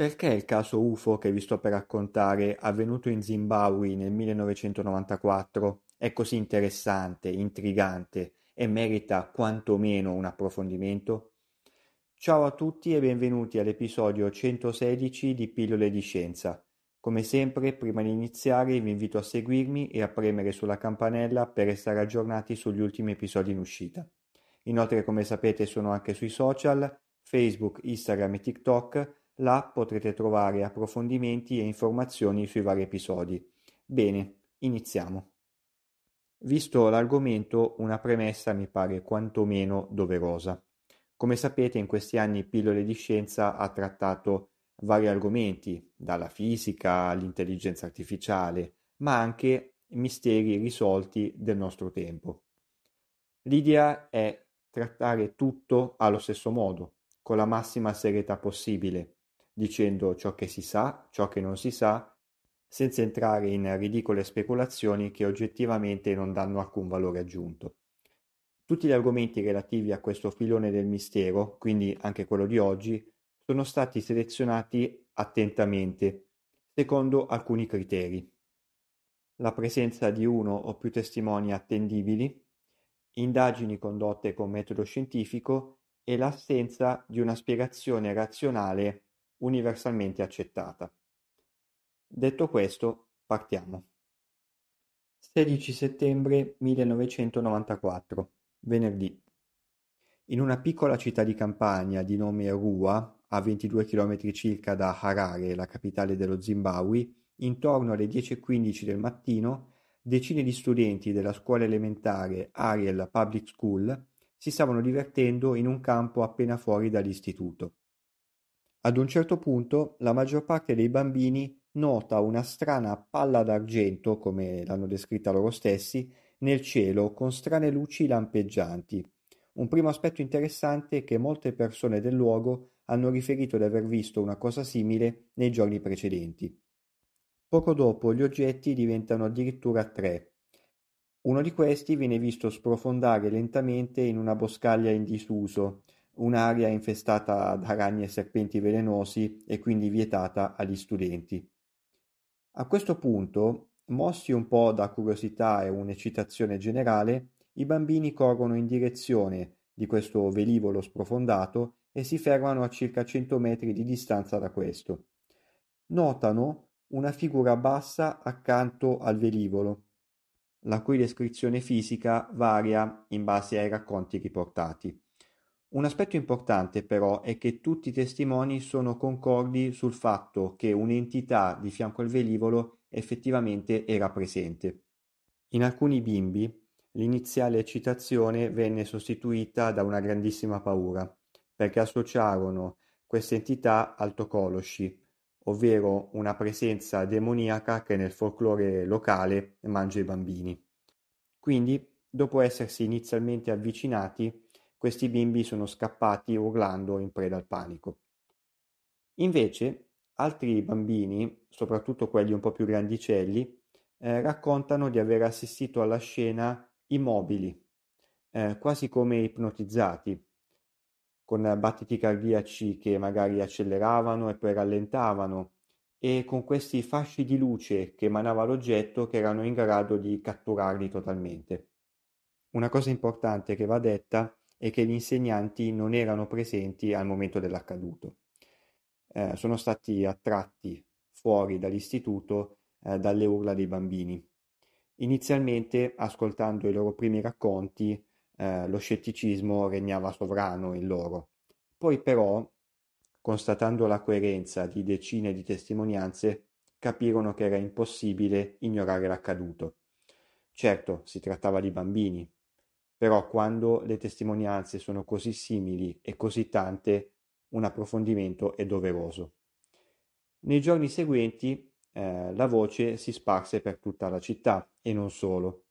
Perché il caso UFO che vi sto per raccontare, avvenuto in Zimbabwe nel 1994, è così interessante, intrigante e merita quantomeno un approfondimento? Ciao a tutti e benvenuti all'episodio 116 di Pillole di Scienza. Come sempre, prima di iniziare vi invito a seguirmi e a premere sulla campanella per restare aggiornati sugli ultimi episodi in uscita. Inoltre, come sapete, sono anche sui social, Facebook, Instagram e TikTok, Là potrete trovare approfondimenti e informazioni sui vari episodi. Bene, iniziamo. Visto l'argomento, una premessa mi pare quantomeno doverosa. Come sapete, in questi anni Pillole di Scienza ha trattato vari argomenti, dalla fisica all'intelligenza artificiale, ma anche misteri risolti del nostro tempo. L'idea è trattare tutto allo stesso modo, con la massima serietà possibile, dicendo ciò che si sa, ciò che non si sa, senza entrare in ridicole speculazioni che oggettivamente non danno alcun valore aggiunto. Tutti gli argomenti relativi a questo filone del mistero, quindi anche quello di oggi, sono stati selezionati attentamente, secondo alcuni criteri. La presenza di uno o più testimoni attendibili, indagini condotte con metodo scientifico e l'assenza di una spiegazione razionale universalmente accettata. Detto questo, partiamo. 16 settembre 1994, venerdì. In una piccola città di campagna di nome Rua, a 22 km circa da Harare, la capitale dello Zimbabwe, intorno alle 10.15 del mattino, decine di studenti della scuola elementare Ariel Public School si stavano divertendo in un campo appena fuori dall'istituto. Ad un certo punto la maggior parte dei bambini nota una strana palla d'argento, come l'hanno descritta loro stessi, nel cielo con strane luci lampeggianti. Un primo aspetto interessante è che molte persone del luogo hanno riferito di aver visto una cosa simile nei giorni precedenti. Poco dopo gli oggetti diventano addirittura tre. Uno di questi viene visto sprofondare lentamente in una boscaglia in disuso, un'area infestata da ragni e serpenti velenosi e quindi vietata agli studenti. A questo punto, mossi un po' da curiosità e un'eccitazione generale, i bambini corrono in direzione di questo velivolo sprofondato e si fermano a circa 100 metri di distanza da questo. Notano una figura bassa accanto al velivolo, la cui descrizione fisica varia in base ai racconti riportati. Un aspetto importante però è che tutti i testimoni sono concordi sul fatto che un'entità di fianco al velivolo effettivamente era presente. In alcuni bimbi l'iniziale eccitazione venne sostituita da una grandissima paura, perché associarono questa entità al Tokoloshi, ovvero una presenza demoniaca che nel folklore locale mangia i bambini. Quindi, dopo essersi inizialmente avvicinati, questi bimbi sono scappati urlando in preda al panico. Invece, altri bambini, soprattutto quelli un po' più grandicelli, eh, raccontano di aver assistito alla scena immobili, eh, quasi come ipnotizzati, con battiti cardiaci che magari acceleravano e poi rallentavano, e con questi fasci di luce che emanava l'oggetto che erano in grado di catturarli totalmente. Una cosa importante che va detta e che gli insegnanti non erano presenti al momento dell'accaduto. Eh, sono stati attratti fuori dall'istituto eh, dalle urla dei bambini. Inizialmente, ascoltando i loro primi racconti, eh, lo scetticismo regnava sovrano in loro. Poi però, constatando la coerenza di decine di testimonianze, capirono che era impossibile ignorare l'accaduto. Certo, si trattava di bambini, però quando le testimonianze sono così simili e così tante, un approfondimento è doveroso. Nei giorni seguenti eh, la voce si sparse per tutta la città e non solo,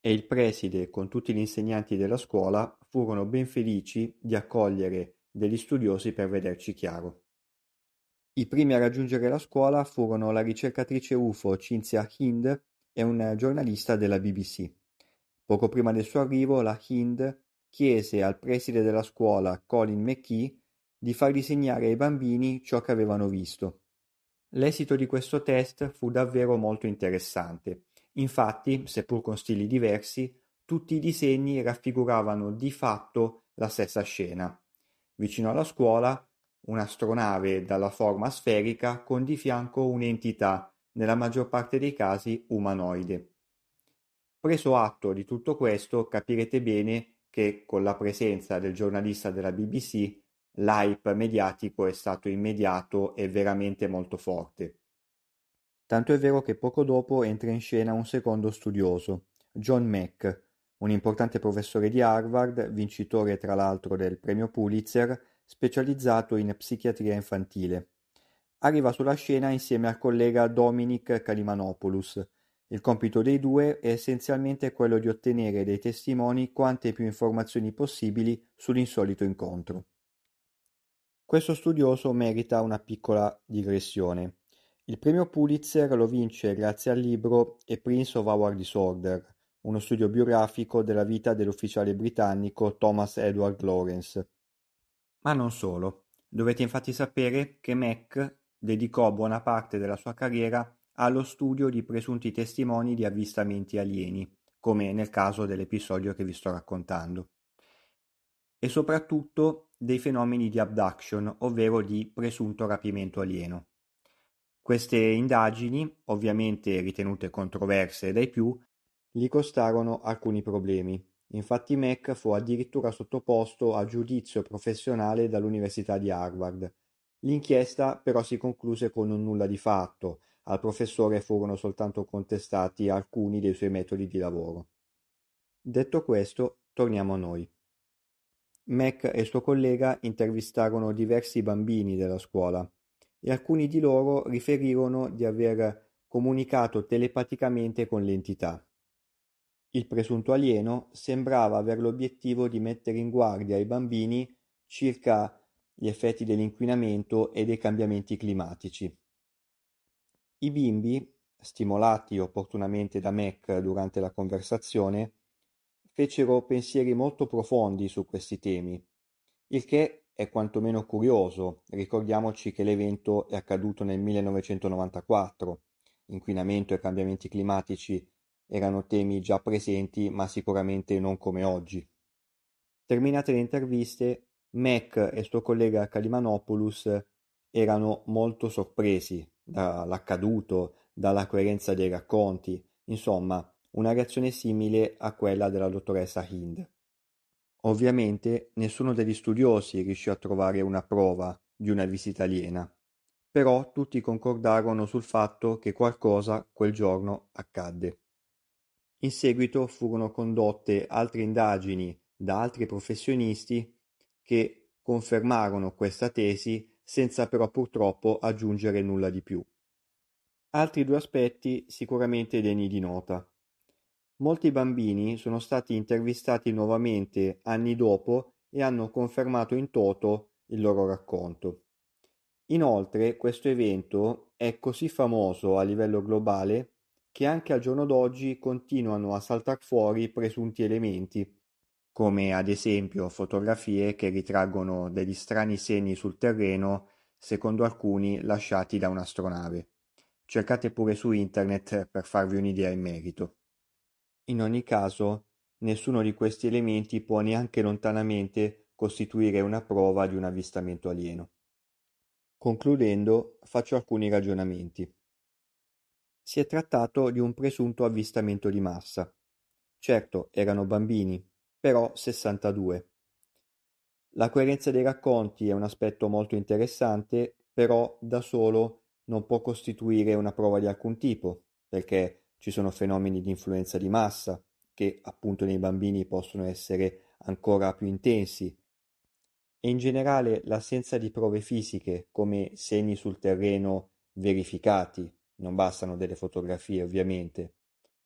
e il preside con tutti gli insegnanti della scuola furono ben felici di accogliere degli studiosi per vederci chiaro. I primi a raggiungere la scuola furono la ricercatrice UFO Cynthia Hind e un giornalista della BBC. Poco prima del suo arrivo, la Hind chiese al preside della scuola, Colin McKee, di far disegnare ai bambini ciò che avevano visto. L'esito di questo test fu davvero molto interessante. Infatti, seppur con stili diversi, tutti i disegni raffiguravano di fatto la stessa scena. Vicino alla scuola, un'astronave dalla forma sferica con di fianco un'entità, nella maggior parte dei casi umanoide. Preso atto di tutto questo, capirete bene che con la presenza del giornalista della BBC l'hype mediatico è stato immediato e veramente molto forte. Tanto è vero che poco dopo entra in scena un secondo studioso, John Mack, un importante professore di Harvard, vincitore tra l'altro del premio Pulitzer, specializzato in psichiatria infantile. Arriva sulla scena insieme al collega Dominic Kalimanopoulos. Il compito dei due è essenzialmente quello di ottenere dai testimoni quante più informazioni possibili sull'insolito incontro. Questo studioso merita una piccola digressione. Il premio Pulitzer lo vince grazie al libro A Prince of Our Disorder, uno studio biografico della vita dell'ufficiale britannico Thomas Edward Lawrence. Ma non solo. Dovete infatti sapere che Mac dedicò buona parte della sua carriera allo studio di presunti testimoni di avvistamenti alieni, come nel caso dell'episodio che vi sto raccontando, e soprattutto dei fenomeni di abduction, ovvero di presunto rapimento alieno. Queste indagini, ovviamente ritenute controverse dai più, gli costarono alcuni problemi. Infatti Mac fu addirittura sottoposto a giudizio professionale dall'Università di Harvard. L'inchiesta però si concluse con un nulla di fatto, al professore furono soltanto contestati alcuni dei suoi metodi di lavoro. Detto questo, torniamo a noi. Mac e il suo collega intervistarono diversi bambini della scuola e alcuni di loro riferirono di aver comunicato telepaticamente con l'entità. Il presunto alieno sembrava aver l'obiettivo di mettere in guardia i bambini circa gli effetti dell'inquinamento e dei cambiamenti climatici. I bimbi, stimolati opportunamente da Mac durante la conversazione, fecero pensieri molto profondi su questi temi, il che è quantomeno curioso, ricordiamoci che l'evento è accaduto nel 1994, inquinamento e cambiamenti climatici erano temi già presenti ma sicuramente non come oggi. Terminate le interviste, Mac e suo collega Kalimanopoulos erano molto sorpresi dall'accaduto, dalla coerenza dei racconti, insomma, una reazione simile a quella della dottoressa Hind. Ovviamente nessuno degli studiosi riuscì a trovare una prova di una visita aliena, però tutti concordarono sul fatto che qualcosa quel giorno accadde. In seguito furono condotte altre indagini da altri professionisti che confermarono questa tesi senza però purtroppo aggiungere nulla di più. Altri due aspetti sicuramente degni di nota. Molti bambini sono stati intervistati nuovamente anni dopo e hanno confermato in toto il loro racconto. Inoltre questo evento è così famoso a livello globale che anche al giorno d'oggi continuano a saltar fuori presunti elementi, come ad esempio fotografie che ritraggono degli strani segni sul terreno, secondo alcuni lasciati da un'astronave. Cercate pure su internet per farvi un'idea in merito. In ogni caso, nessuno di questi elementi può neanche lontanamente costituire una prova di un avvistamento alieno. Concludendo, faccio alcuni ragionamenti. Si è trattato di un presunto avvistamento di massa. Certo, erano bambini, però 62. La coerenza dei racconti è un aspetto molto interessante, però da solo non può costituire una prova di alcun tipo, perché ci sono fenomeni di influenza di massa, che appunto nei bambini possono essere ancora più intensi, e in generale l'assenza di prove fisiche come segni sul terreno verificati, non bastano delle fotografie ovviamente,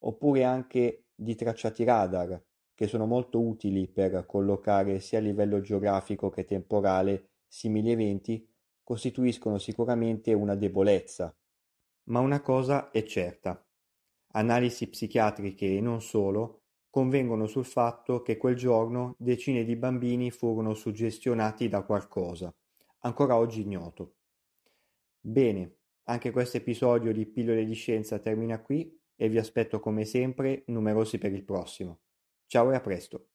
oppure anche di tracciati radar che sono molto utili per collocare sia a livello geografico che temporale simili eventi, costituiscono sicuramente una debolezza. Ma una cosa è certa. Analisi psichiatriche e non solo convengono sul fatto che quel giorno decine di bambini furono suggestionati da qualcosa, ancora oggi ignoto. Bene, anche questo episodio di Pillole di Scienza termina qui e vi aspetto come sempre numerosi per il prossimo. Ciao e a presto!